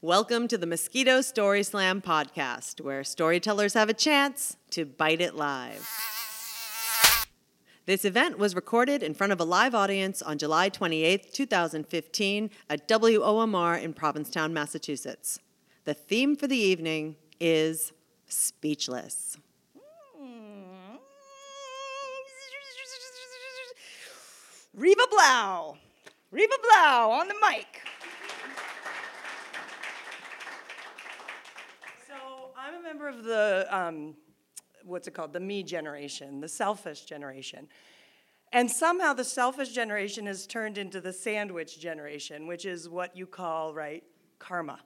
Welcome to the Mosquito Story Slam podcast, where storytellers have a chance to bite it live. This event was recorded in front of a live audience on July 28, 2015, at WOMR in Provincetown, Massachusetts. The theme for the evening is speechless. Reva Blau. Reva Blau on the mic. So I'm a member of the, um, what's it called, the me generation, the selfish generation. And somehow the selfish generation has turned into the sandwich generation, which is what you call, right, karma.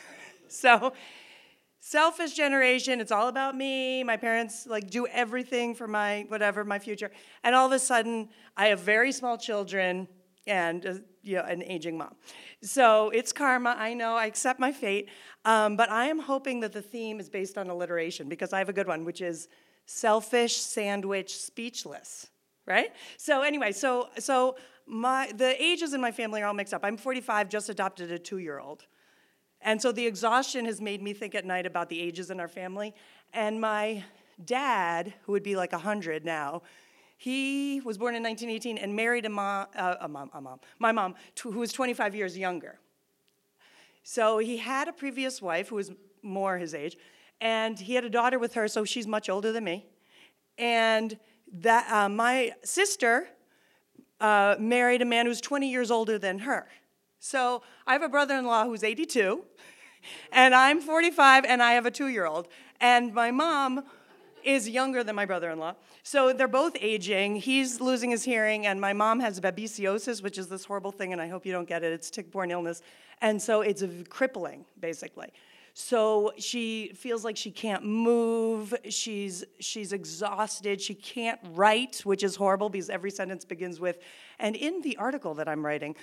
so selfish generation it's all about me my parents like do everything for my whatever my future and all of a sudden i have very small children and uh, you know, an aging mom. So it's karma i know i accept my fate um, but i am hoping that the theme is based on alliteration because i have a good one which is selfish sandwich speechless right? So anyway so so my the ages in my family are all mixed up. I'm 45 just adopted a two year old and so the exhaustion has made me think at night about the ages in our family. And my dad, who would be like 100 now, he was born in 1918 and married a mom, uh, a mom, a mom my mom, who was 25 years younger. So he had a previous wife who was more his age, and he had a daughter with her, so she's much older than me. And that uh, my sister uh, married a man who's 20 years older than her. So I have a brother in law who's 82, and I'm 45, and I have a two year old. And my mom is younger than my brother in law. So they're both aging. He's losing his hearing, and my mom has babesiosis, which is this horrible thing, and I hope you don't get it. It's tick borne illness. And so it's crippling, basically. So she feels like she can't move. She's she's exhausted. She can't write, which is horrible because every sentence begins with, and in the article that I'm writing,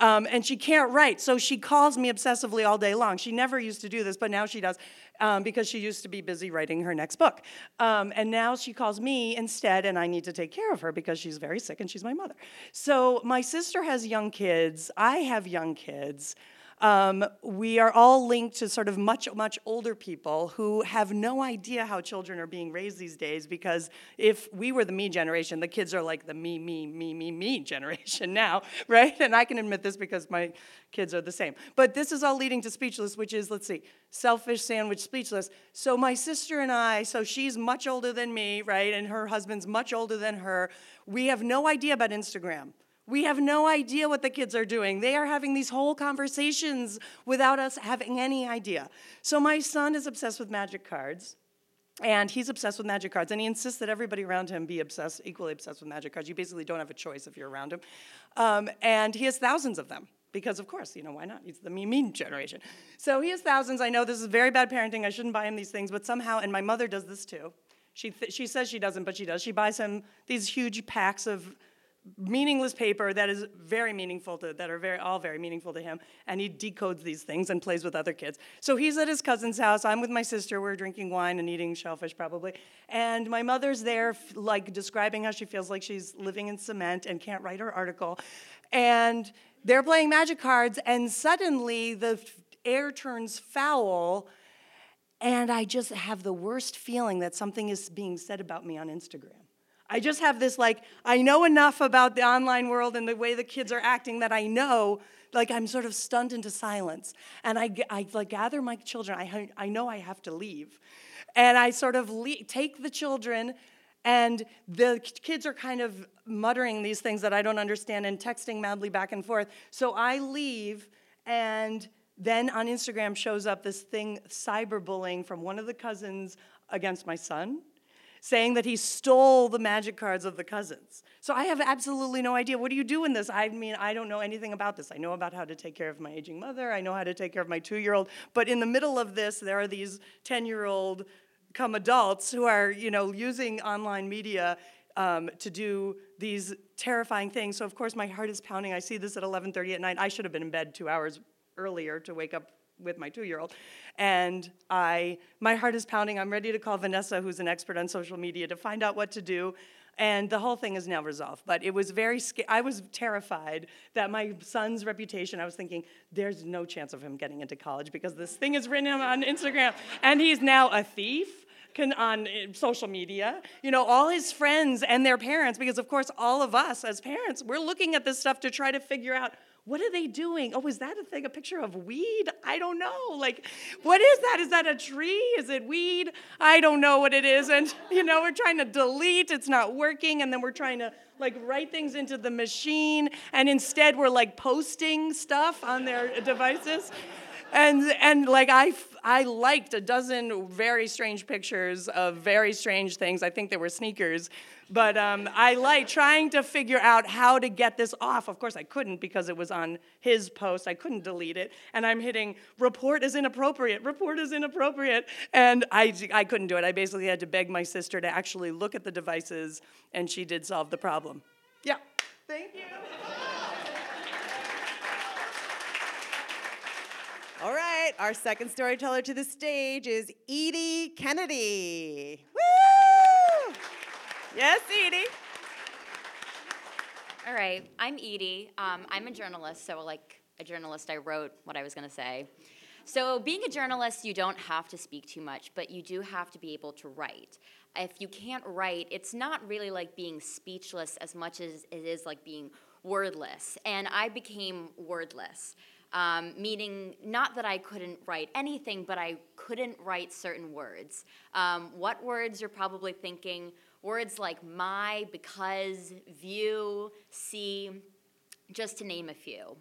um, and she can't write. So she calls me obsessively all day long. She never used to do this, but now she does um, because she used to be busy writing her next book. Um, and now she calls me instead, and I need to take care of her because she's very sick and she's my mother. So my sister has young kids. I have young kids. Um, we are all linked to sort of much, much older people who have no idea how children are being raised these days because if we were the me generation, the kids are like the me, me, me, me, me generation now, right? And I can admit this because my kids are the same. But this is all leading to speechless, which is, let's see, selfish sandwich speechless. So my sister and I, so she's much older than me, right? And her husband's much older than her. We have no idea about Instagram. We have no idea what the kids are doing. They are having these whole conversations without us having any idea. So my son is obsessed with magic cards. And he's obsessed with magic cards, and he insists that everybody around him be obsessed, equally obsessed with magic cards. You basically don't have a choice if you're around him. Um, and he has thousands of them because, of course, you know, why not? He's the me mean generation. So he has thousands. I know this is very bad parenting. I shouldn't buy him these things, but somehow, and my mother does this too. She, th- she says she doesn't, but she does. She buys him these huge packs of meaningless paper that is very meaningful to that are very all very meaningful to him and he decodes these things and plays with other kids. So he's at his cousin's house. I'm with my sister. We're drinking wine and eating shellfish probably. And my mother's there like describing how she feels like she's living in cement and can't write her article. And they're playing magic cards and suddenly the air turns foul and i just have the worst feeling that something is being said about me on instagram I just have this like, I know enough about the online world and the way the kids are acting that I know, like, I'm sort of stunned into silence. And I, I like gather my children. I, I know I have to leave. And I sort of le- take the children, and the kids are kind of muttering these things that I don't understand and texting madly back and forth. So I leave, and then on Instagram shows up this thing, cyberbullying from one of the cousins against my son saying that he stole the magic cards of the cousins. So I have absolutely no idea. What do you do in this? I mean, I don't know anything about this. I know about how to take care of my aging mother, I know how to take care of my two year old. But in the middle of this, there are these 10 year old come adults who are, you know, using online media um, to do these terrifying things. So of course my heart is pounding. I see this at 11:30 at night. I should have been in bed two hours earlier to wake up with my two-year-old and i my heart is pounding i'm ready to call vanessa who's an expert on social media to find out what to do And the whole thing is now resolved. But it was very, sca- I was terrified that my son's reputation, I was thinking, there's no chance of him getting into college because this thing is written on Instagram. And he's now a thief can, on uh, social media, you know, all his friends and their parents, because of course, all of us as parents, we're looking at this stuff to try to figure out what are they doing? Oh, is that a thing, a picture of weed? I don't know. Like, what is that? Is that a tree? Is it weed? I don't know what it is. And, you know, we're trying to delete, it's not working. And then we're trying to, like, write things into the machine. And instead, we're, like, posting stuff on their devices. And, and like, I, I liked a dozen very strange pictures of very strange things. I think they were sneakers but um, I like trying to figure out how to get this off. Of course, I couldn't because it was on his post. I couldn't delete it. And I'm hitting report is inappropriate, report is inappropriate. And I, I couldn't do it. I basically had to beg my sister to actually look at the devices, and she did solve the problem. Yeah. Thank you. All right, our second storyteller to the stage is Edie Kennedy. Woo! Yes, Edie. All right, I'm Edie. Um, I'm a journalist, so like a journalist, I wrote what I was going to say. So, being a journalist, you don't have to speak too much, but you do have to be able to write. If you can't write, it's not really like being speechless as much as it is like being wordless. And I became wordless, um, meaning not that I couldn't write anything, but I couldn't write certain words. Um, what words you're probably thinking? Words like my, because, view, see, just to name a few.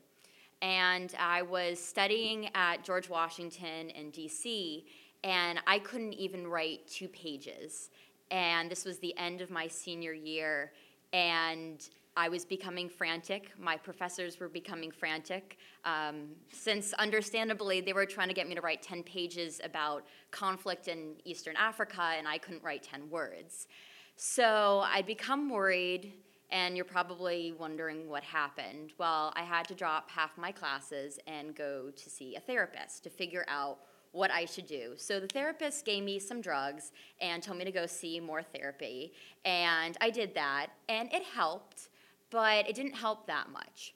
And I was studying at George Washington in DC, and I couldn't even write two pages. And this was the end of my senior year, and I was becoming frantic. My professors were becoming frantic, um, since understandably they were trying to get me to write 10 pages about conflict in Eastern Africa, and I couldn't write 10 words. So I'd become worried, and you're probably wondering what happened. Well, I had to drop half my classes and go to see a therapist to figure out what I should do. So the therapist gave me some drugs and told me to go see more therapy, and I did that, and it helped, but it didn't help that much.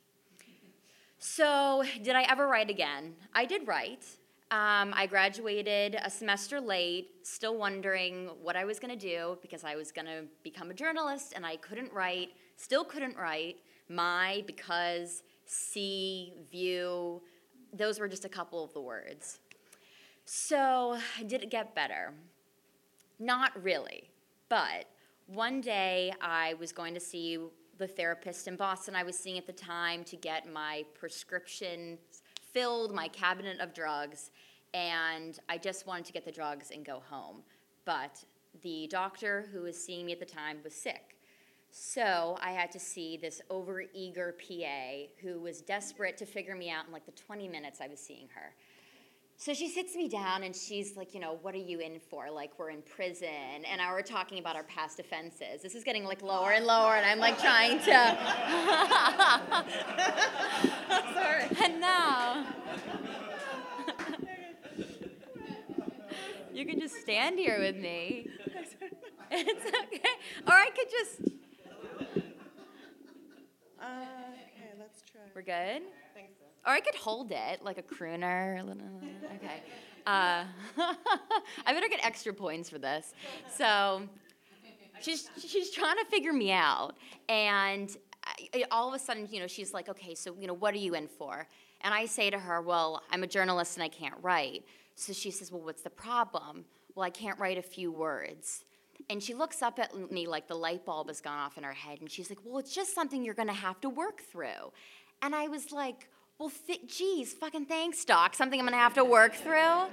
So, did I ever write again? I did write. Um, I graduated a semester late, still wondering what I was going to do because I was going to become a journalist and I couldn't write, still couldn't write my, because, see, view. Those were just a couple of the words. So, did it get better? Not really, but one day I was going to see the therapist in Boston I was seeing at the time to get my prescriptions filled, my cabinet of drugs, and I just wanted to get the drugs and go home. But the doctor who was seeing me at the time was sick. So I had to see this overeager PA who was desperate to figure me out in like the 20 minutes I was seeing her. So she sits me down and she's like, you know, what are you in for? Like, we're in prison. And I were talking about our past offenses. This is getting like lower and lower, and I'm like trying to. Sorry. and now. you can just stand here with me. It's okay. Or I could just. Uh, okay, let's try. We're good? Or I could hold it like a crooner. Okay. Uh, I better get extra points for this. So she's she's trying to figure me out, and I, all of a sudden, you know, she's like, "Okay, so you know, what are you in for?" And I say to her, "Well, I'm a journalist and I can't write." So she says, "Well, what's the problem?" Well, I can't write a few words. And she looks up at me like the light bulb has gone off in her head, and she's like, Well, it's just something you're gonna have to work through. And I was like, Well, th- geez, fucking thanks, Doc. Something I'm gonna have to work through.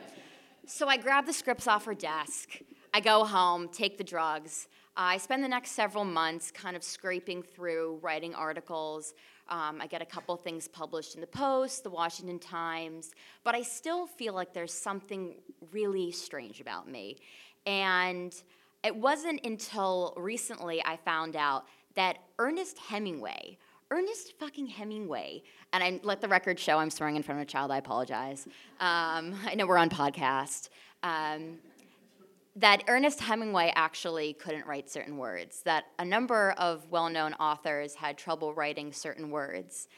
So I grab the scripts off her desk. I go home, take the drugs. I spend the next several months kind of scraping through, writing articles. Um, I get a couple things published in the Post, the Washington Times, but I still feel like there's something really strange about me. And it wasn't until recently I found out that Ernest Hemingway, Ernest fucking Hemingway, and I let the record show I'm swearing in front of a child. I apologize. Um, I know we're on podcast. Um, that Ernest Hemingway actually couldn't write certain words, that a number of well known authors had trouble writing certain words.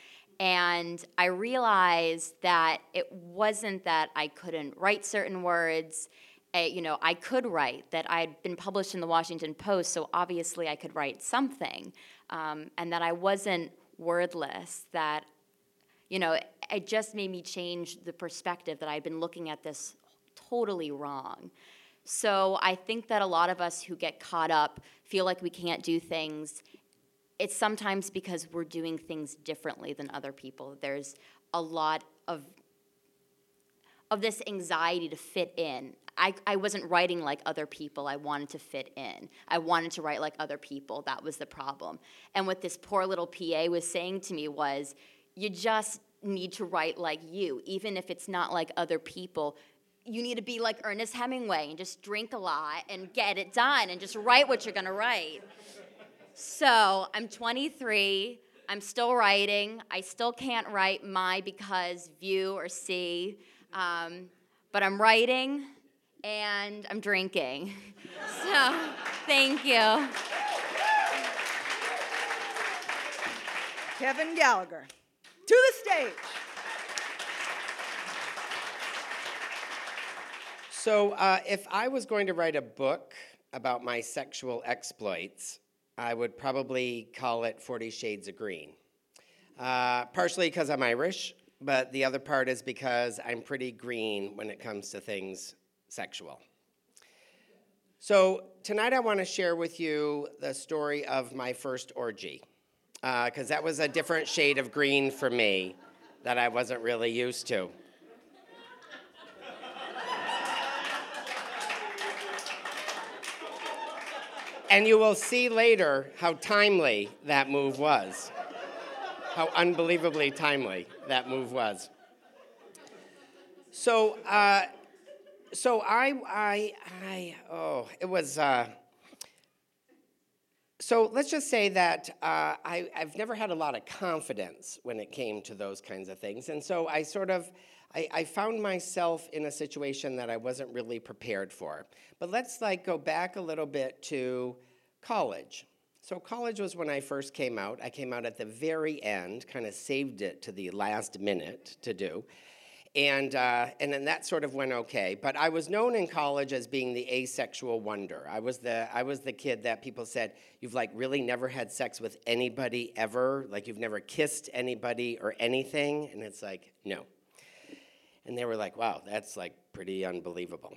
And I realized that it wasn't that I couldn't write certain words. Uh, you know, I could write, that I'd been published in the Washington Post, so obviously I could write something. Um, and that I wasn't wordless, that, you know, it just made me change the perspective that I'd been looking at this totally wrong. So I think that a lot of us who get caught up feel like we can't do things. It's sometimes because we're doing things differently than other people. There's a lot of of this anxiety to fit in. I, I wasn't writing like other people. I wanted to fit in. I wanted to write like other people. That was the problem. And what this poor little PA was saying to me was, you just need to write like you, even if it's not like other people you need to be like Ernest Hemingway and just drink a lot and get it done and just write what you're to write. So I'm 23. I'm still writing. I still can't write my because, view, or see. Um, but I'm writing and I'm drinking. So thank you. Kevin Gallagher, to the stage. So, uh, if I was going to write a book about my sexual exploits, I would probably call it Forty Shades of Green. Uh, partially because I'm Irish, but the other part is because I'm pretty green when it comes to things sexual. So, tonight I want to share with you the story of my first orgy, because uh, that was a different shade of green for me that I wasn't really used to. And you will see later how timely that move was. How unbelievably timely that move was. So, uh, so I, I, I, oh, it was. Uh, so let's just say that uh, I, I've never had a lot of confidence when it came to those kinds of things, and so I sort of I, I, found myself in a situation that I wasn't really prepared for. But let's like go back a little bit to college. So college was when I first came out. I came out at the very end, kind of saved it to the last minute to do. And, uh, and then that sort of went okay. But I was known in college as being the asexual wonder. I was the, I was the kid that people said, you've like really never had sex with anybody ever? Like you've never kissed anybody or anything? And it's like, no. And they were like, wow, that's like pretty unbelievable.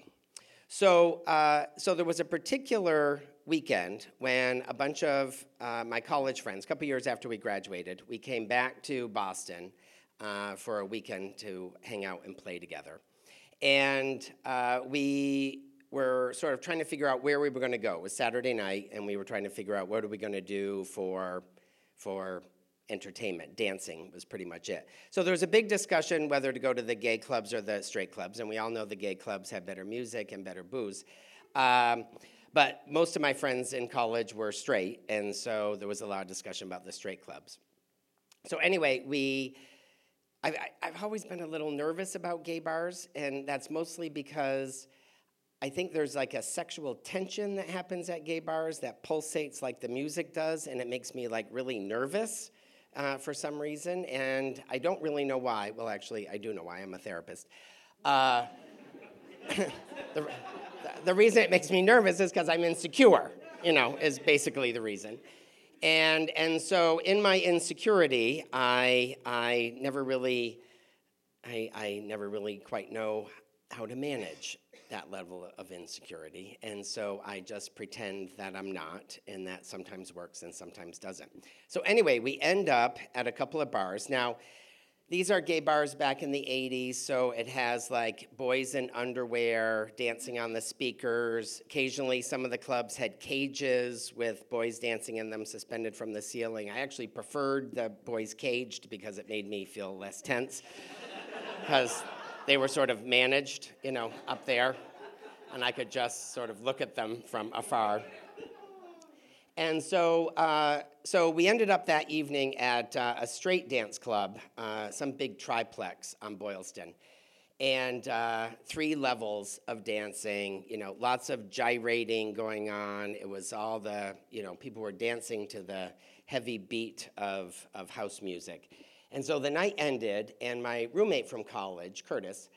So, uh, so there was a particular weekend when a bunch of uh, my college friends, a couple years after we graduated, we came back to Boston uh, for a weekend to hang out and play together. And uh, we were sort of trying to figure out where we were going to go. It was Saturday night, and we were trying to figure out what are we going to do for, for entertainment. Dancing was pretty much it. So there was a big discussion whether to go to the gay clubs or the straight clubs, and we all know the gay clubs have better music and better booze. Um, but most of my friends in college were straight, and so there was a lot of discussion about the straight clubs. So anyway, we. I've, I've always been a little nervous about gay bars, and that's mostly because I think there's like a sexual tension that happens at gay bars that pulsates like the music does, and it makes me like really nervous uh, for some reason, and I don't really know why. Well, actually, I do know why. I'm a therapist. Uh, the, the reason it makes me nervous is because I'm insecure, you know, is basically the reason. And, and so in my insecurity, I, I never really, I, I never really quite know how to manage that level of insecurity. And so I just pretend that I'm not, and that sometimes works and sometimes doesn't. So, anyway, we end up at a couple of bars. Now, these are gay bars back in the 80s, so it has like boys in underwear dancing on the speakers. Occasionally, some of the clubs had cages with boys dancing in them suspended from the ceiling. I actually preferred the boys caged because it made me feel less tense because they were sort of managed, you know, up there, and I could just sort of look at them from afar. And so, uh, so we ended up that evening at uh, a straight dance club, uh, some big triplex on Boylston. and uh, three levels of dancing. You know, lots of gyrating going on. It was all the you know people were dancing to the heavy beat of of house music, and so the night ended, and my roommate from college, Curtis,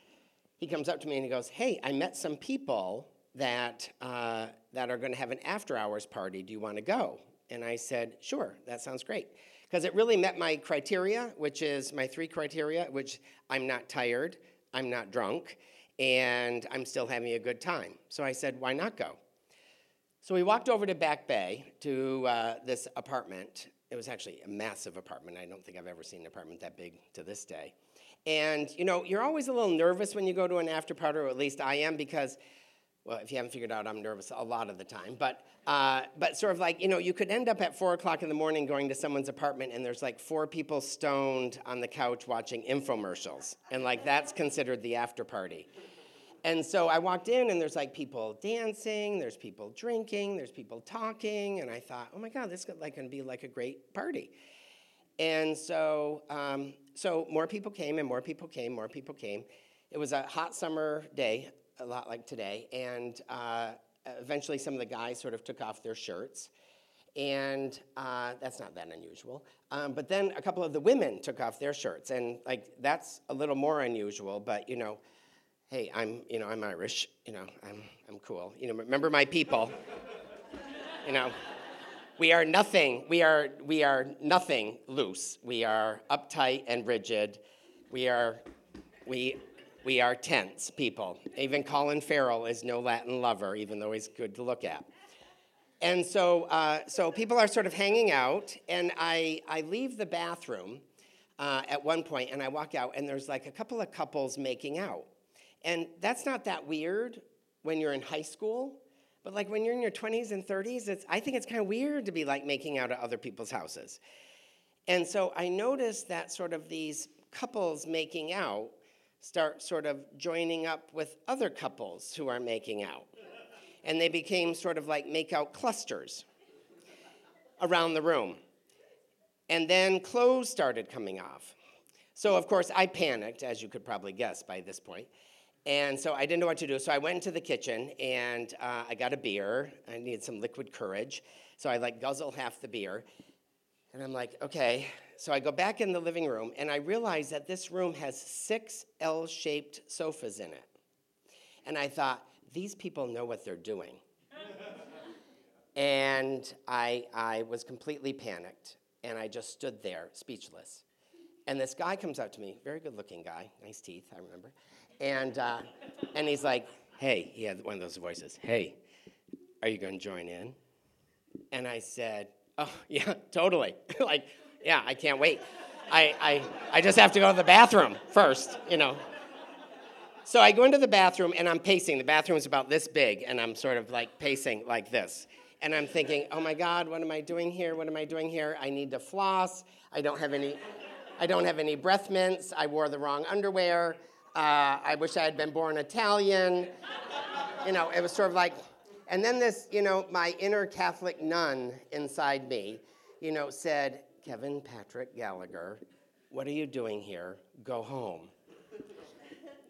he comes up to me and he goes, "Hey, I met some people that uh, that are going to have an after hours party. Do you want to go?" And I said, "Sure, that sounds great." Because it really met my criteria, which is my three criteria, which I'm not tired, I'm not drunk, and I'm still having a good time. So I said, why not go? So we walked over to Back Bay to uh, this apartment. It was actually a massive apartment. I don't think I've ever seen an apartment that big to this day. And you know, you're always a little nervous when you go to an after party, or at least I am, because well, if you haven't figured out, I'm nervous a lot of the time. But, uh, but sort of like, you know, you could end up at four o'clock in the morning going to someone's apartment and there's like four people stoned on the couch watching infomercials. And like, that's considered the after party. And so I walked in and there's like people dancing, there's people drinking, there's people talking. And I thought, oh my God, this is like to be like a great party. And so, um, so more people came and more people came, more people came. It was a hot summer day, a lot like today, and uh, eventually some of the guys sort of took off their shirts, and uh, that's not that unusual. Um, but then a couple of the women took off their shirts, and like that's a little more unusual. But you know, hey, I'm you know I'm Irish, you know I'm I'm cool. You know, remember my people. you know, we are nothing. We are we are nothing loose. We are uptight and rigid. We are we we are tense people. Even Colin Farrell is no Latin lover, even though he's good to look at. And so, uh, so people are sort of hanging out, and I, I leave the bathroom uh, at one point, and I walk out, and there's like a couple of couples making out. And that's not that weird when you're in high school, but like when you're in your 20s and 30s, it's, I think it's kind of weird to be like making out at other people's houses. And so I noticed that sort of these couples making out start sort of joining up with other couples who are making out. And they became sort of like make out clusters around the room. And then clothes started coming off. So, of course, I panicked, as you could probably guess by this point. And so I didn't know what to do. So I went into the kitchen and uh, I got a beer. I needed some liquid courage. So I like guzzle half the beer. And I'm like, okay, so I go back in the living room and I realize that this room has six L shaped sofas in it. And I thought, these people know what they're doing. and I, I was completely panicked and I just stood there speechless. And this guy comes up to me, very good looking guy, nice teeth, I remember. And, uh, and he's like, hey, he had one of those voices, hey, are you going to join in? And I said, oh, yeah, totally. like, yeah, I can't wait. I, I, I just have to go to the bathroom first, you know. So I go into the bathroom and I'm pacing. The bathroom is about this big, and I'm sort of like pacing like this. And I'm thinking, oh my God, what am I doing here? What am I doing here? I need to floss. I don't have any, I don't have any breath mints. I wore the wrong underwear. Uh, I wish I had been born Italian. You know, it was sort of like, and then this, you know, my inner Catholic nun inside me, you know, said, Kevin Patrick Gallagher, what are you doing here? Go home.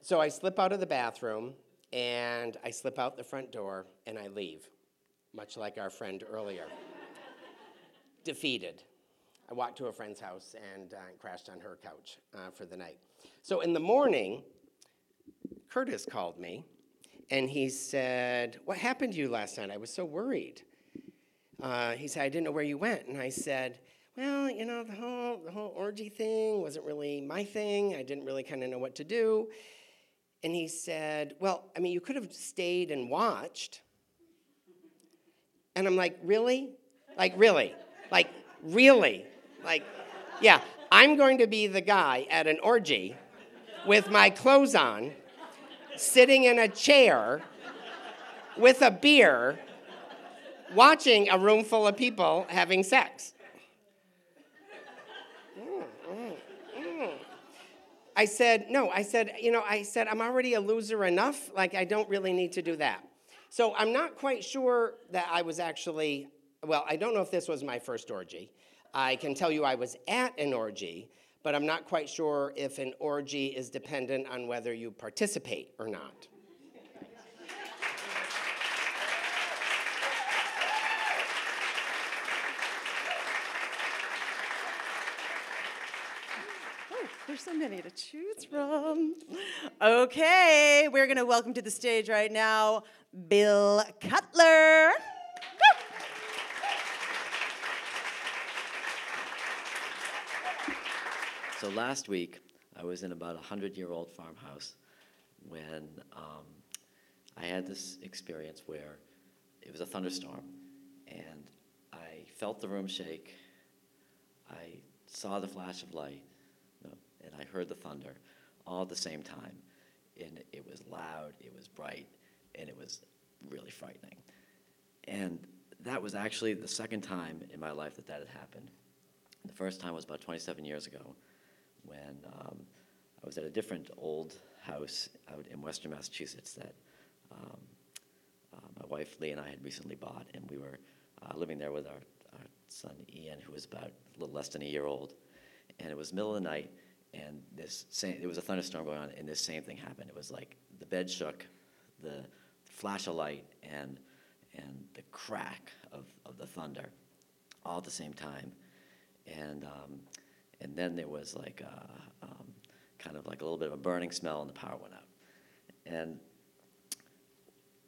so I slip out of the bathroom and I slip out the front door and I leave, much like our friend earlier. Defeated. I walked to a friend's house and uh, crashed on her couch uh, for the night. So in the morning, Curtis called me and he said, What happened to you last night? I was so worried. Uh, he said, I didn't know where you went. And I said, well, you know, the whole, the whole orgy thing wasn't really my thing. I didn't really kind of know what to do. And he said, Well, I mean, you could have stayed and watched. And I'm like, Really? Like, really? Like, really? Like, yeah, I'm going to be the guy at an orgy with my clothes on, sitting in a chair with a beer, watching a room full of people having sex. I said, no, I said, you know, I said, I'm already a loser enough. Like, I don't really need to do that. So I'm not quite sure that I was actually, well, I don't know if this was my first orgy. I can tell you I was at an orgy, but I'm not quite sure if an orgy is dependent on whether you participate or not. Oh, there's so many to choose from. Okay, we're going to welcome to the stage right now Bill Cutler. So last week, I was in about a hundred-year-old farmhouse when um, I had this experience where it was a thunderstorm, and I felt the room shake. I saw the flash of light, and I heard the thunder all at the same time. And it was loud, it was bright, and it was really frightening. And that was actually the second time in my life that that had happened. The first time was about 27 years ago when um, I was at a different old house out in western Massachusetts that um, uh, my wife Lee and I had recently bought, and we were uh, living there with our, our son Ian, who was about a little less than a year old. And it was middle of the night, and this same, there was a thunderstorm going on, and this same thing happened. It was like the bed shook, the flash of light, and and the crack of, of the thunder, all at the same time. And um, and then there was like a, um, kind of like a little bit of a burning smell, and the power went out. And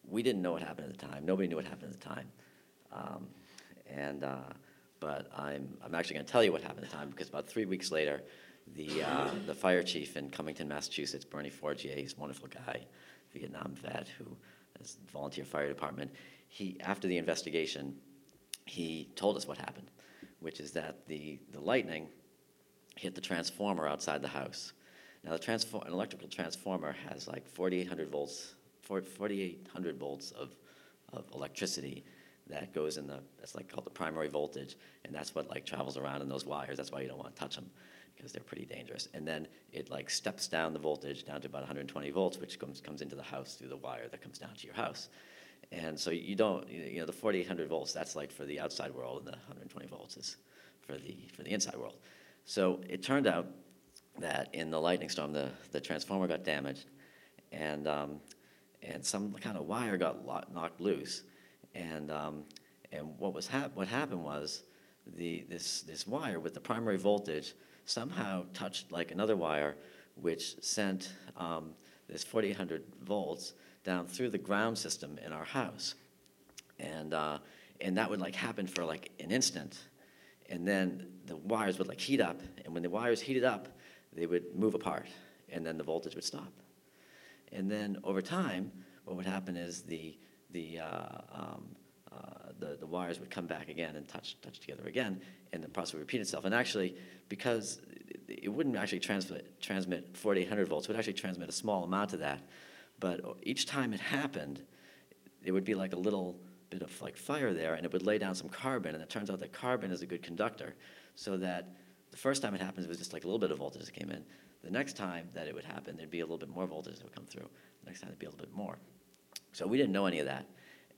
we didn't know what happened at the time. Nobody knew what happened at the time. Um, and uh, but I'm I'm actually going to tell you what happened at the time because about three weeks later, the uh, the fire chief in Cummington, Massachusetts, Bernie Forgier, he's a wonderful guy, Vietnam vet who is volunteer fire department. He after the investigation, he told us what happened, which is that the the lightning hit the transformer outside the house. Now, the transform- an electrical transformer has like 4,800 volts, 4,800 volts of, of electricity that goes in the, that's like called the primary voltage, and that's what like travels around in those wires. That's why you don't want to touch them because they're pretty dangerous. And then it like steps down the voltage down to about 120 volts, which comes, comes into the house through the wire that comes down to your house. And so you don't, you know, the 4,800 volts, that's like for the outside world, and the 120 volts is for the, for the inside world. So it turned out that in the lightning storm, the, the transformer got damaged, and, um, and some kind of wire got knocked loose. And, um, and what, was hap- what happened was the, this, this wire with the primary voltage somehow touched like another wire, which sent um, this 4800 volts down through the ground system in our house. And, uh, and that would like happen for like an instant and then the wires would like heat up, and when the wires heated up, they would move apart, and then the voltage would stop. And then over time, what would happen is the the uh, um, uh, the, the wires would come back again and touch touch together again, and the process would repeat itself. And actually, because it wouldn't actually transmit transmit 4800 volts, it would actually transmit a small amount of that. But each time it happened, it would be like a little bit of like fire there and it would lay down some carbon and it turns out that carbon is a good conductor so that the first time it happens it was just like a little bit of voltage that came in the next time that it would happen there'd be a little bit more voltage that would come through the next time there'd be a little bit more so we didn't know any of that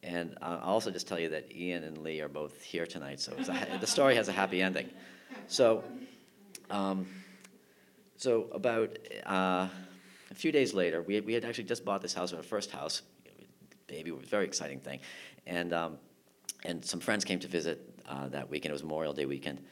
and i'll also just tell you that ian and lee are both here tonight so a, the story has a happy ending so um, so about uh, a few days later we we had actually just bought this house our first house baby it was a very exciting thing and, um, and some friends came to visit uh, that weekend. It was Memorial Day weekend.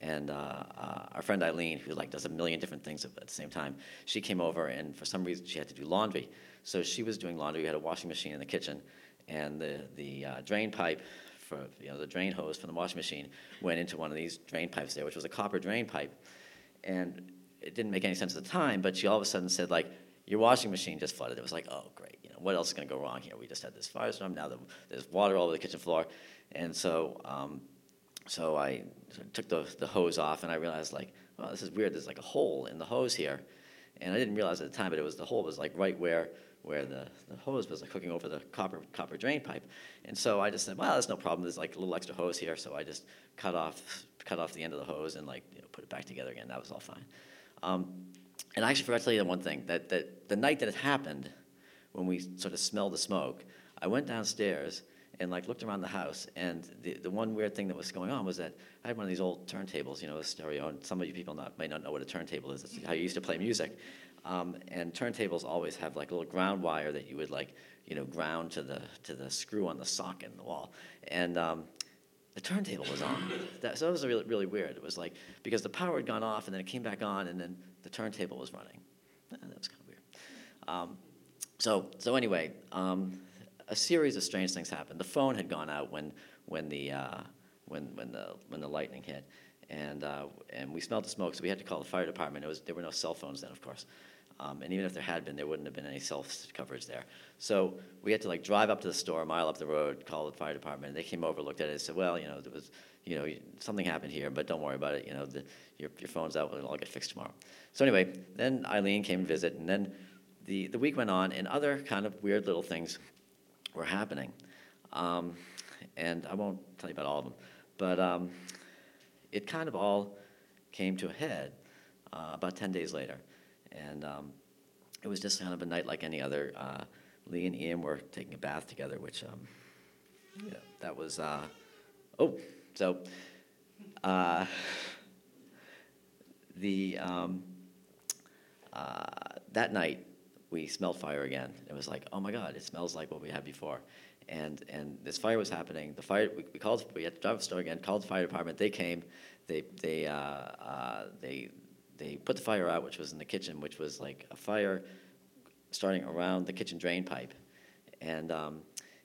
And uh, uh, our friend Eileen, who like does a million different things at the same time, she came over, and for some reason she had to do laundry. So she was doing laundry. We had a washing machine in the kitchen, and the the uh, drain pipe for you know the drain hose from the washing machine went into one of these drain pipes there, which was a copper drain pipe, and it didn't make any sense at the time. But she all of a sudden said like, "Your washing machine just flooded." It was like, "Oh, great." You know, what else is going to go wrong here? We just had this firestorm. Now there's water all over the kitchen floor, and so um, so I took the the hose off, and I realized like, well, this is weird. There's like a hole in the hose here, and I didn't realize at the time, but it was the hole was like right where where the, the hose was like hooking over the copper copper drain pipe, and so I just said, well, there's no problem. There's like a little extra hose here, so I just cut off cut off the end of the hose and like you know, put it back together again. That was all fine. Um, and I actually forgot to tell you the one thing that, that the night that it happened, when we sort of smelled the smoke, I went downstairs and like looked around the house. And the, the one weird thing that was going on was that I had one of these old turntables, you know, a stereo. And some of you people not, might not know what a turntable is. It's how you used to play music. Um, and turntables always have like a little ground wire that you would like, you know, ground to the to the screw on the socket in the wall. And um, the turntable was on. That, so it was really, really weird. It was like because the power had gone off and then it came back on and then the turntable was running. That was kind of weird. Um, so so anyway, um, a series of strange things happened. The phone had gone out when when the uh, when when the when the lightning hit, and uh, and we smelled the smoke, so we had to call the fire department. It was there were no cell phones then, of course. Um, and even if there had been, there wouldn't have been any self coverage there. So we had to like drive up to the store, a mile up the road, call the fire department. They came over, looked at it, and said, "Well, you know, there was, you know, something happened here, but don't worry about it. You know, the, your your phone's out; it'll all get fixed tomorrow." So anyway, then Eileen came and visit, and then the the week went on, and other kind of weird little things were happening. Um, and I won't tell you about all of them, but um, it kind of all came to a head uh, about 10 days later. And um, it was just kind of a night like any other. Uh, Lee and Ian were taking a bath together, which um, yeah, that was, uh, oh, so uh, the, um, uh, that night we smelled fire again. It was like, oh my God, it smells like what we had before. And, and this fire was happening. The fire, we, we called, we had to drive the store again, called the fire department. They came, they, they, uh, uh, they, they put the fire out, which was in the kitchen, which was like a fire starting around the kitchen drain pipe. And, um,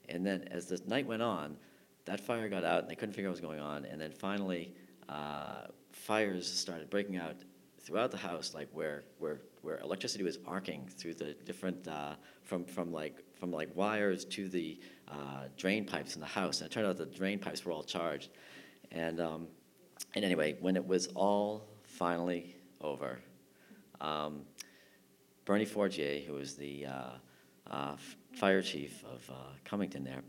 and then as the night went on, that fire got out and they couldn't figure out what was going on. And then finally, uh, fires started breaking out throughout the house, like where, where, where electricity was arcing through the different, uh, from, from, like, from like wires to the uh, drain pipes in the house. And it turned out the drain pipes were all charged. And, um, and anyway, when it was all finally over. Um, Bernie Forgier, who was the uh, uh, fire chief of uh, Cummington there,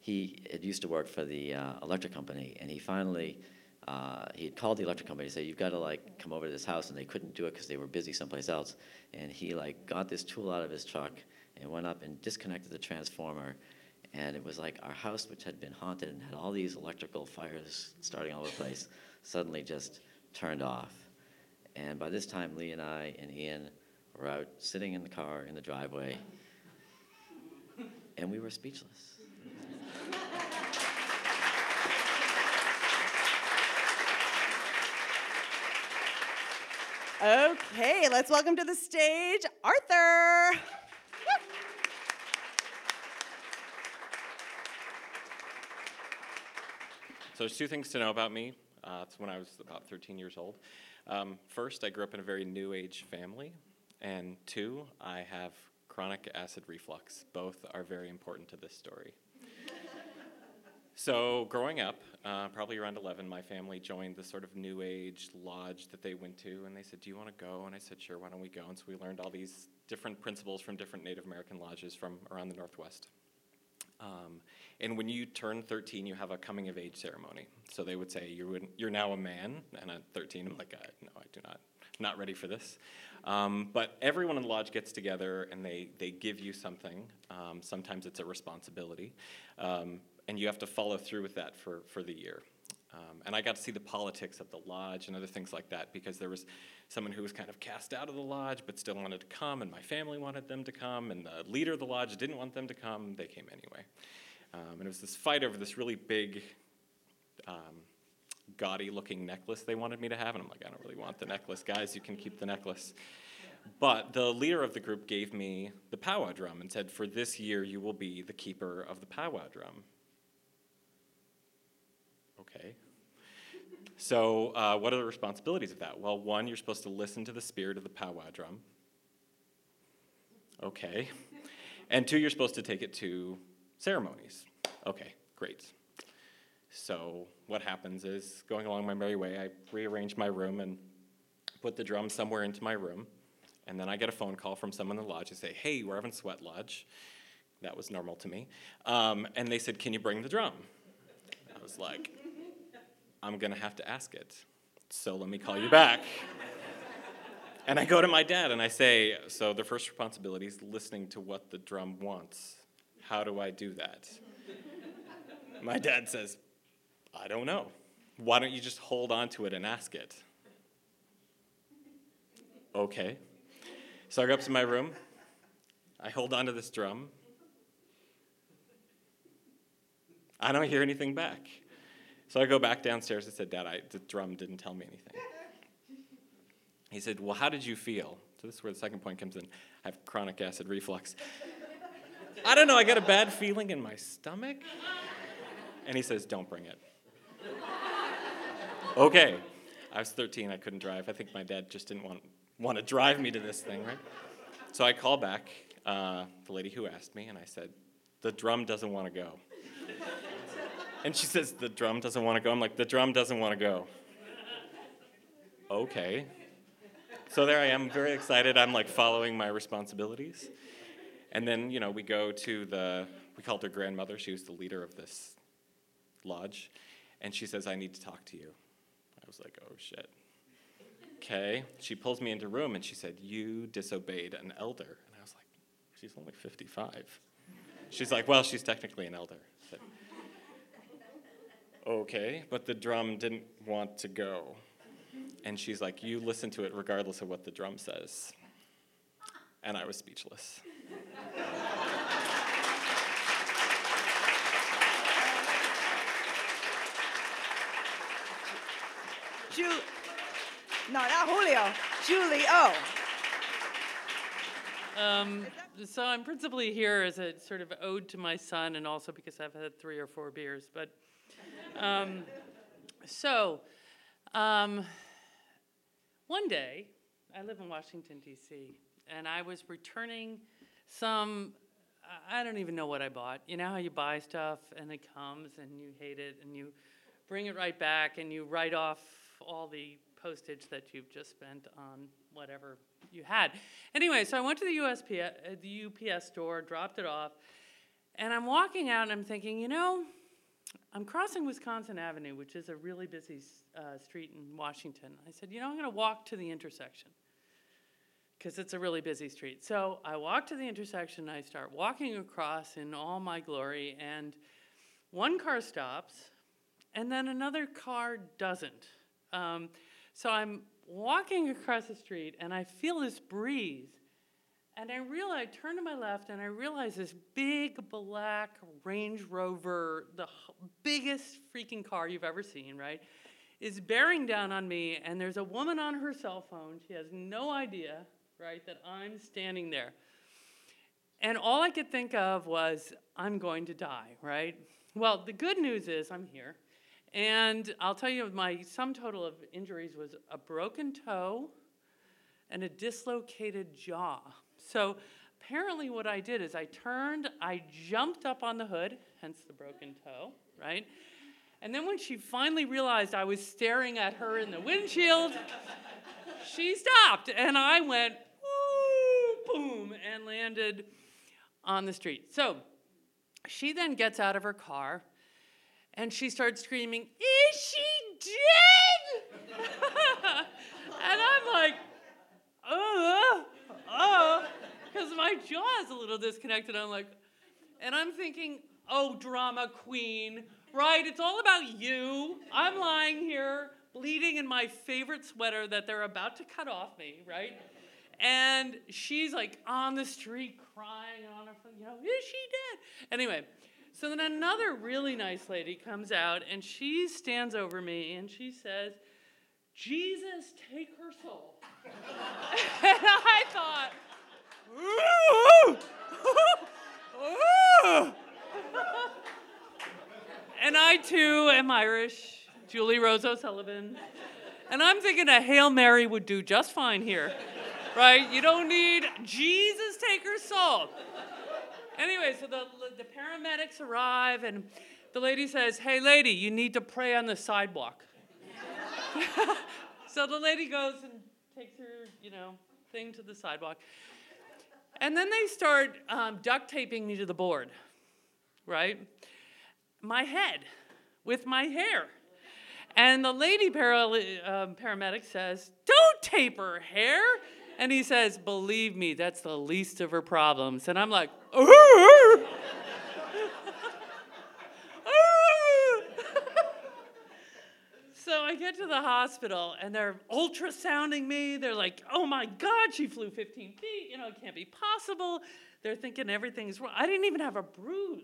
he had used to work for the uh, electric company, and he finally uh, he had called the electric company to say, "You've got to like come over to this house," and they couldn't do it because they were busy someplace else. And he like got this tool out of his truck and went up and disconnected the transformer. And it was like our house, which had been haunted and had all these electrical fires starting all over the place, suddenly just turned off. And by this time, Lee and I and Ian were out sitting in the car in the driveway, and we were speechless. Okay, let's welcome to the stage Arthur. So there's two things to know about me. Uh, it's when I was about 13 years old. Um, first, I grew up in a very new age family, and two, I have chronic acid reflux. Both are very important to this story. so, growing up, uh, probably around 11, my family joined the sort of new age lodge that they went to, and they said, Do you want to go? And I said, Sure, why don't we go? And so we learned all these different principles from different Native American lodges from around the Northwest. Um, and when you turn 13, you have a coming of age ceremony. So they would say, You're, you're now a man. And at 13, I'm like, No, I do not. I'm not ready for this. Um, but everyone in the lodge gets together and they, they give you something. Um, sometimes it's a responsibility. Um, and you have to follow through with that for, for the year. Um, and I got to see the politics of the lodge and other things like that because there was someone who was kind of cast out of the lodge but still wanted to come, and my family wanted them to come, and the leader of the lodge didn't want them to come. They came anyway. Um, and it was this fight over this really big, um, gaudy looking necklace they wanted me to have. And I'm like, I don't really want the necklace. Guys, you can keep the necklace. But the leader of the group gave me the powwow drum and said, For this year, you will be the keeper of the powwow drum. Okay. So, uh, what are the responsibilities of that? Well, one, you're supposed to listen to the spirit of the powwow drum. Okay. And two, you're supposed to take it to ceremonies. Okay, great. So, what happens is, going along my merry way, I rearrange my room and put the drum somewhere into my room. And then I get a phone call from someone in the lodge and say, Hey, we're having sweat lodge. That was normal to me. Um, and they said, Can you bring the drum? I was like, I'm going to have to ask it. So let me call you back. and I go to my dad and I say, So the first responsibility is listening to what the drum wants. How do I do that? My dad says, I don't know. Why don't you just hold on to it and ask it? Okay. So I go up to my room. I hold on to this drum. I don't hear anything back. So I go back downstairs and said, Dad, I, the drum didn't tell me anything. He said, Well, how did you feel? So this is where the second point comes in. I have chronic acid reflux. I don't know, I got a bad feeling in my stomach. And he says, Don't bring it. okay. I was 13, I couldn't drive. I think my dad just didn't want, want to drive me to this thing, right? So I call back uh, the lady who asked me, and I said, The drum doesn't want to go. and she says, The drum doesn't want to go. I'm like, The drum doesn't want to go. Okay. So there I am, very excited. I'm like following my responsibilities. And then, you know, we go to the, we called her grandmother. She was the leader of this lodge. And she says, I need to talk to you. I was like, oh shit. Okay. She pulls me into a room and she said, You disobeyed an elder. And I was like, She's only 55. She's like, Well, she's technically an elder. Said, okay, but the drum didn't want to go. And she's like, You listen to it regardless of what the drum says. And I was speechless. Ju- no, not Julio. Julie O. Um, so I'm principally here as a sort of ode to my son, and also because I've had three or four beers. But um, so um, one day, I live in Washington D.C., and I was returning some. I don't even know what I bought. You know how you buy stuff and it comes and you hate it and you bring it right back and you write off all the postage that you've just spent on whatever you had. Anyway, so I went to the USP, uh, the UPS store, dropped it off, and I'm walking out and I'm thinking, you know, I'm crossing Wisconsin Avenue, which is a really busy uh, street in Washington. I said, you know, I'm going to walk to the intersection because it's a really busy street. So I walk to the intersection, I start walking across in all my glory, and one car stops, and then another car doesn't. Um, so I'm walking across the street, and I feel this breeze. And I realize, I turn to my left, and I realize this big black Range Rover, the biggest freaking car you've ever seen, right, is bearing down on me. And there's a woman on her cell phone. She has no idea, right, that I'm standing there. And all I could think of was, I'm going to die, right? Well, the good news is I'm here. And I'll tell you, my sum total of injuries was a broken toe and a dislocated jaw. So apparently, what I did is I turned, I jumped up on the hood, hence the broken toe, right? And then when she finally realized I was staring at her in the windshield, she stopped, and I went, boom, and landed on the street. So she then gets out of her car and she starts screaming, Is she dead? and I'm like, uh, uh, Oh, oh, because my jaw is a little disconnected. I'm like, and I'm thinking, Oh, drama queen, right? It's all about you. I'm lying here bleeding in my favorite sweater that they're about to cut off me, right? And she's like on the street crying on her phone, you know, is she dead? Anyway, so then another really nice lady comes out and she stands over me and she says, Jesus, take her soul. and I thought, ooh, ooh. and I too am Irish, Julie Rose O'Sullivan. And I'm thinking a Hail Mary would do just fine here, right? You don't need Jesus, take her soul. Anyway, so the, the paramedics arrive, and the lady says, Hey, lady, you need to pray on the sidewalk. so the lady goes and takes her, you know, thing to the sidewalk. And then they start um, duct taping me to the board, right? My head with my hair. And the lady para- um, paramedic says, Don't tape her hair. And he says, Believe me, that's the least of her problems. And I'm like, uh-huh. Uh-huh. So I get to the hospital and they're ultrasounding me. They're like, oh my God, she flew 15 feet. You know, it can't be possible. They're thinking everything's wrong. I didn't even have a bruise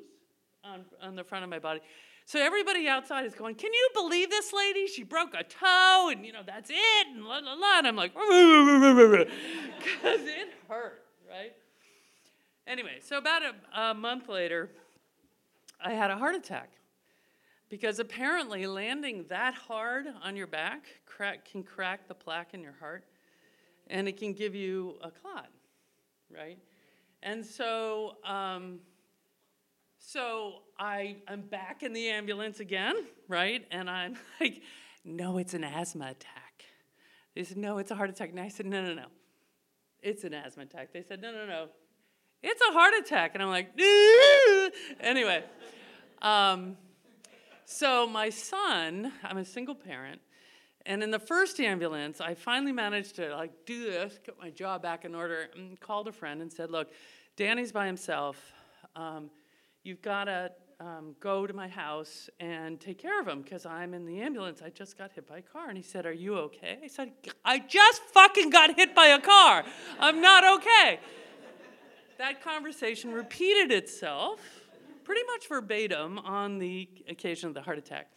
on, on the front of my body. So everybody outside is going, Can you believe this lady? She broke a toe and, you know, that's it, and la la la. And I'm like, Because it hurt, right? Anyway, so about a, a month later, I had a heart attack because apparently landing that hard on your back crack, can crack the plaque in your heart and it can give you a clot, right? And so, um, so I, I'm back in the ambulance again, right? And I'm like, no, it's an asthma attack. They said, no, it's a heart attack. And I said, no, no, no. It's an asthma attack. They said, no, no, no. It's a heart attack. And I'm like, anyway. Um, so my son, I'm a single parent, and in the first ambulance, I finally managed to like do this, get my jaw back in order, and called a friend and said, "Look, Danny's by himself. Um, you've got to um, go to my house and take care of him because I'm in the ambulance. I just got hit by a car." And he said, "Are you okay?" I said, "I just fucking got hit by a car. I'm not okay." that conversation repeated itself pretty much verbatim on the occasion of the heart attack.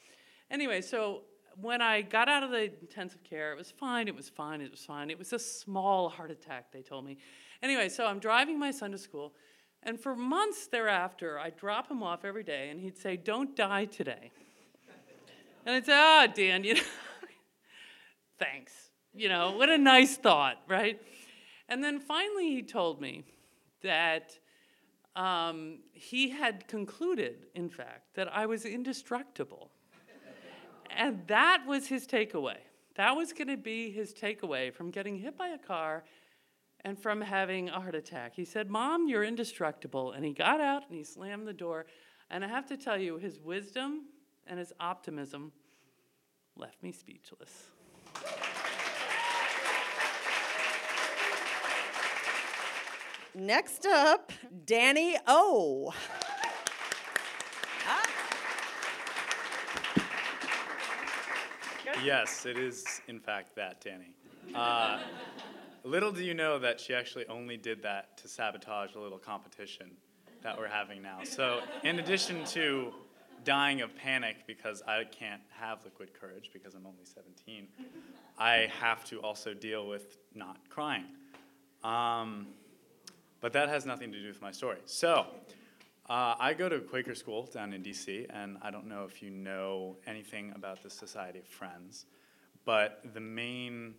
Anyway, so when I got out of the intensive care, it was fine, it was fine, it was fine. It was a small heart attack, they told me. Anyway, so I'm driving my son to school, and for months thereafter, I'd drop him off every day, and he'd say, Don't die today. and I'd say, Ah, oh, Dan, you know, thanks. You know, what a nice thought, right? And then finally, he told me, that um, he had concluded, in fact, that I was indestructible. and that was his takeaway. That was going to be his takeaway from getting hit by a car and from having a heart attack. He said, Mom, you're indestructible. And he got out and he slammed the door. And I have to tell you, his wisdom and his optimism left me speechless. Next up, Danny O. Yes, it is, in fact, that, Danny. Uh, little do you know that she actually only did that to sabotage a little competition that we're having now. So, in addition to dying of panic because I can't have liquid courage because I'm only 17, I have to also deal with not crying. Um, but that has nothing to do with my story. So, uh, I go to Quaker school down in DC, and I don't know if you know anything about the Society of Friends, but the main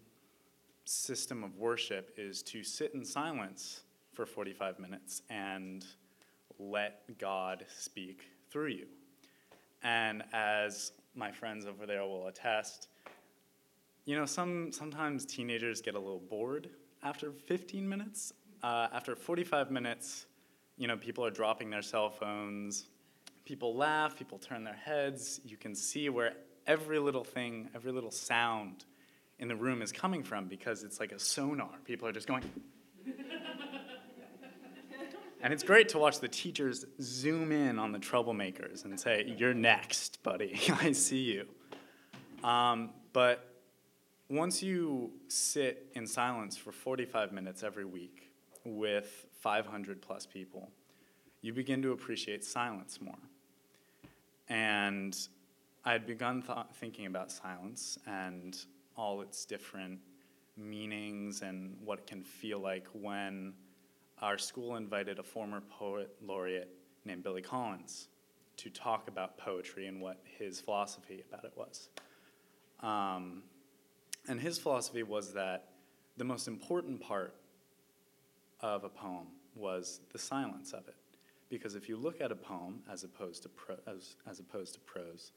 system of worship is to sit in silence for 45 minutes and let God speak through you. And as my friends over there will attest, you know, some, sometimes teenagers get a little bored after 15 minutes uh, after 45 minutes, you know, people are dropping their cell phones. People laugh, people turn their heads. You can see where every little thing, every little sound in the room is coming from because it's like a sonar. People are just going. and it's great to watch the teachers zoom in on the troublemakers and say, You're next, buddy. I see you. Um, but once you sit in silence for 45 minutes every week, with 500 plus people, you begin to appreciate silence more. And I had begun th- thinking about silence and all its different meanings and what it can feel like when our school invited a former poet laureate named Billy Collins to talk about poetry and what his philosophy about it was. Um, and his philosophy was that the most important part of a poem was the silence of it. Because if you look at a poem as opposed to, pro- as, as opposed to prose,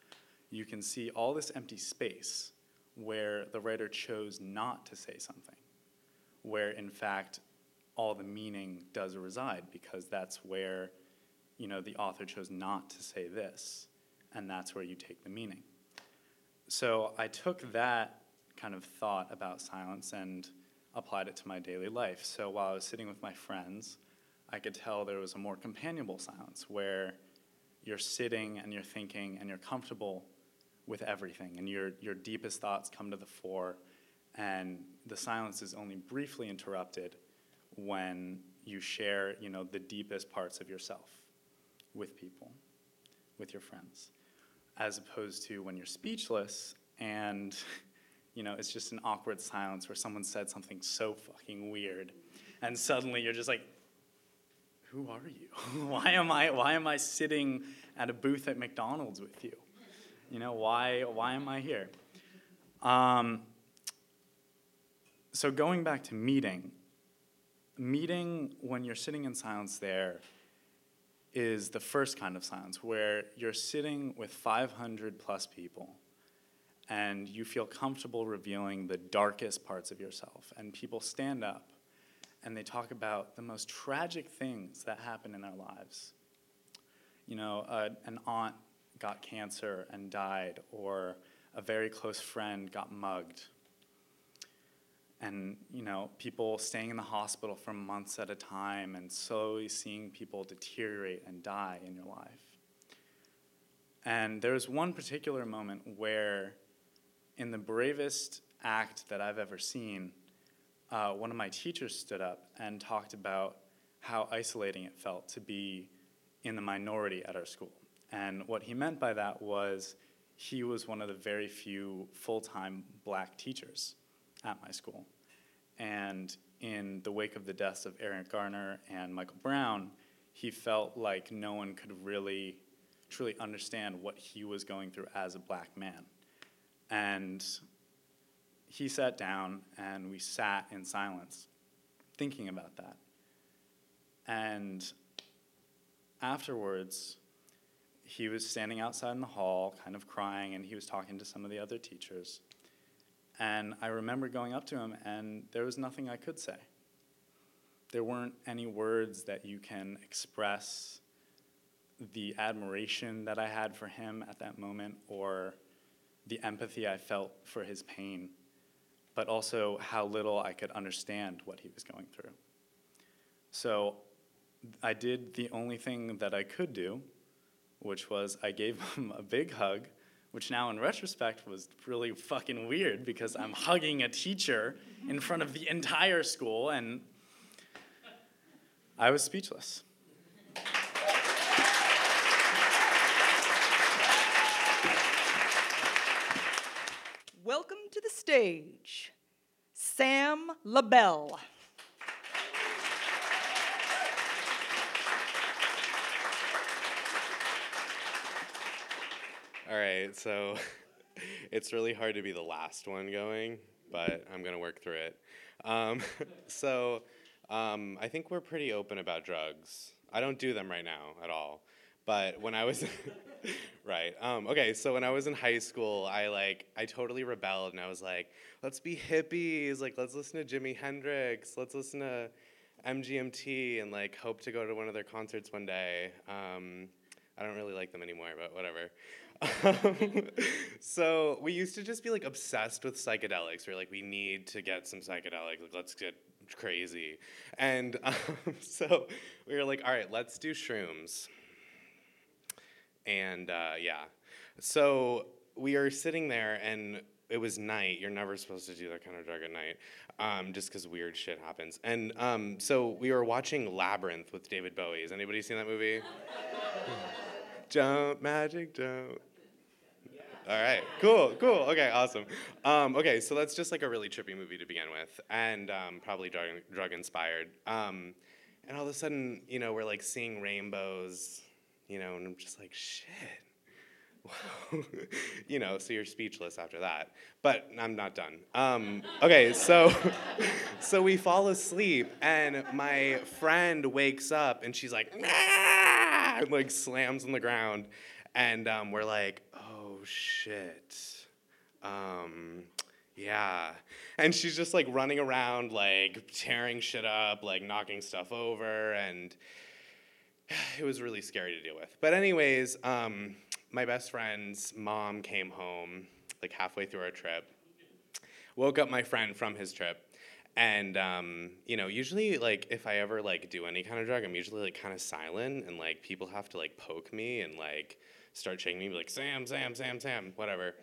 you can see all this empty space where the writer chose not to say something, where in fact all the meaning does reside, because that's where you know the author chose not to say this, and that's where you take the meaning. So I took that kind of thought about silence and applied it to my daily life. So while I was sitting with my friends, I could tell there was a more companionable silence where you're sitting and you're thinking and you're comfortable with everything, and your, your deepest thoughts come to the fore, and the silence is only briefly interrupted when you share, you know, the deepest parts of yourself with people, with your friends, as opposed to when you're speechless and, you know, it's just an awkward silence where someone said something so fucking weird, and suddenly you're just like, who are you? why am I why am I sitting at a booth at McDonald's with you? You know, why why am I here? Um, so going back to meeting, meeting when you're sitting in silence there is the first kind of silence where you're sitting with 500 plus people and you feel comfortable revealing the darkest parts of yourself and people stand up and they talk about the most tragic things that happen in their lives. You know, uh, an aunt got cancer and died, or a very close friend got mugged. And, you know, people staying in the hospital for months at a time and slowly seeing people deteriorate and die in your life. And there was one particular moment where, in the bravest act that I've ever seen, uh, one of my teachers stood up and talked about how isolating it felt to be in the minority at our school. And what he meant by that was he was one of the very few full time black teachers at my school. And in the wake of the deaths of Eric Garner and Michael Brown, he felt like no one could really truly understand what he was going through as a black man. And he sat down and we sat in silence thinking about that. And afterwards, he was standing outside in the hall, kind of crying, and he was talking to some of the other teachers. And I remember going up to him, and there was nothing I could say. There weren't any words that you can express the admiration that I had for him at that moment or the empathy I felt for his pain but also how little I could understand what he was going through. So I did the only thing that I could do, which was I gave him a big hug, which now in retrospect was really fucking weird because I'm hugging a teacher in front of the entire school and I was speechless. Welcome to the stage, Sam LaBelle. All right, so it's really hard to be the last one going, but I'm gonna work through it. Um, so um, I think we're pretty open about drugs. I don't do them right now at all, but when I was right, um, okay, so when I was in high school, I like I totally rebelled and I was like, let's be hippies, like let's listen to Jimi Hendrix, let's listen to MGMT, and like hope to go to one of their concerts one day. Um, I don't really like them anymore, but whatever. Um, so we used to just be like obsessed with psychedelics. We are like, we need to get some psychedelics. Like, let's get crazy. And um, so we were like, all right, let's do shrooms. And uh, yeah, so we are sitting there, and it was night. You're never supposed to do that kind of drug at night, um, just because weird shit happens. And um, so we were watching Labyrinth with David Bowie. Has anybody seen that movie? jump, magic jump. All right, cool, cool. Okay, awesome. Um, okay, so that's just like a really trippy movie to begin with, and um, probably drug, drug inspired. Um, and all of a sudden, you know, we're like seeing rainbows, you know, and I'm just like, shit. Wow. you know, so you're speechless after that. But I'm not done. Um, okay, so so we fall asleep, and my friend wakes up, and she's like, nah! and like slams on the ground, and um, we're like, shit. Um, yeah. And she's just like running around, like tearing shit up, like knocking stuff over, and it was really scary to deal with. But, anyways, um, my best friend's mom came home like halfway through our trip, woke up my friend from his trip, And um, you know, usually like if I ever like do any kind of drug, I'm usually like kind of silent, and like people have to like poke me and like start shaking me, like Sam, Sam, Sam, Sam, whatever.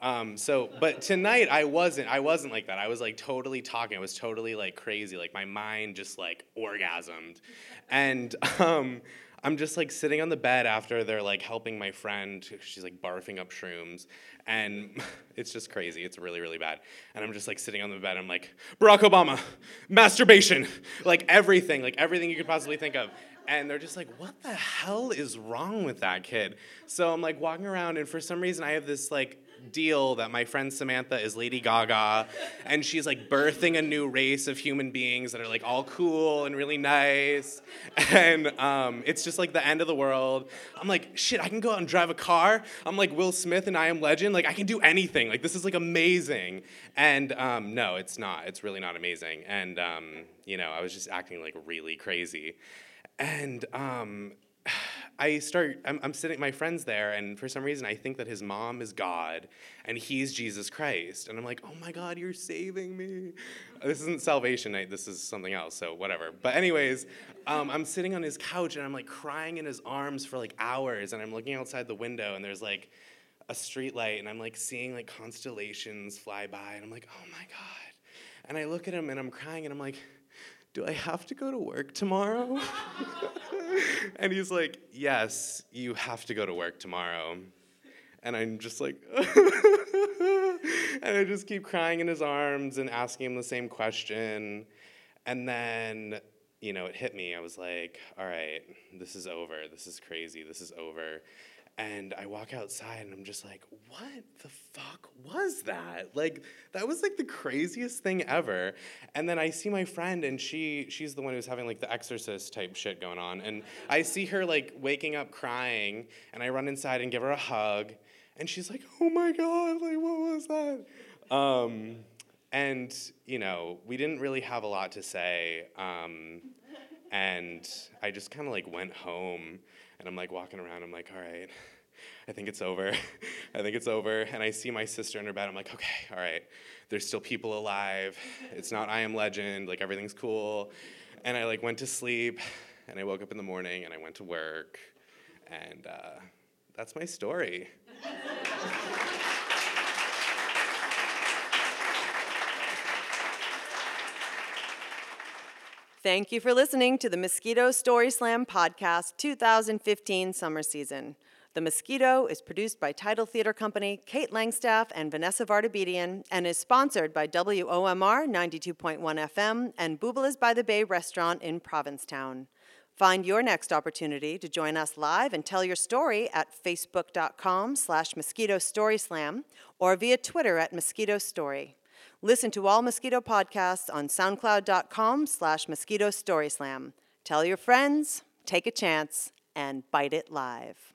Um, so, but tonight I wasn't. I wasn't like that. I was like totally talking. I was totally like crazy. Like my mind just like orgasmed, and um, I'm just like sitting on the bed after they're like helping my friend. She's like barfing up shrooms, and it's just crazy. It's really, really bad. And I'm just like sitting on the bed. I'm like, Barack Obama, masturbation, like everything, like everything you could possibly think of. And they're just like, what the hell is wrong with that kid? So I'm like walking around, and for some reason, I have this like deal that my friend Samantha is Lady Gaga, and she's like birthing a new race of human beings that are like all cool and really nice, and um, it's just like the end of the world. I'm like, shit, I can go out and drive a car. I'm like Will Smith and I Am Legend. Like I can do anything. Like this is like amazing. And um, no, it's not. It's really not amazing. And um, you know, I was just acting like really crazy, and um, I start, I'm, I'm sitting, my friend's there, and for some reason I think that his mom is God and he's Jesus Christ. And I'm like, oh my God, you're saving me. This isn't salvation night, this is something else, so whatever. But, anyways, um, I'm sitting on his couch and I'm like crying in his arms for like hours, and I'm looking outside the window, and there's like a street light, and I'm like seeing like constellations fly by, and I'm like, oh my God. And I look at him and I'm crying, and I'm like, do I have to go to work tomorrow? and he's like, Yes, you have to go to work tomorrow. And I'm just like, and I just keep crying in his arms and asking him the same question. And then, you know, it hit me. I was like, all right, this is over. This is crazy. This is over. And I walk outside and I'm just like, what the fuck was that? Like that was like the craziest thing ever. And then I see my friend and she she's the one who's having like the exorcist type shit going on. And I see her like waking up crying and I run inside and give her a hug and she's like, "Oh my god, like what was that?" Um, and you know, we didn't really have a lot to say. Um, and I just kind of like went home and I'm like walking around. I'm like, all right, I think it's over. I think it's over. And I see my sister in her bed. I'm like, okay, all right, there's still people alive. It's not I am legend. Like everything's cool. And I like went to sleep, and I woke up in the morning, and I went to work, and uh, that's my story. Thank you for listening to the Mosquito Story Slam Podcast 2015 summer season. The Mosquito is produced by Title Theater Company, Kate Langstaff, and Vanessa Vardabedian, and is sponsored by WOMR 92.1 FM and Bubala's by the Bay restaurant in Provincetown. Find your next opportunity to join us live and tell your story at facebook.com slash mosquito story slam or via Twitter at mosquito story. Listen to all Mosquito podcasts on soundcloud.com slash mosquito story slam. Tell your friends, take a chance, and bite it live.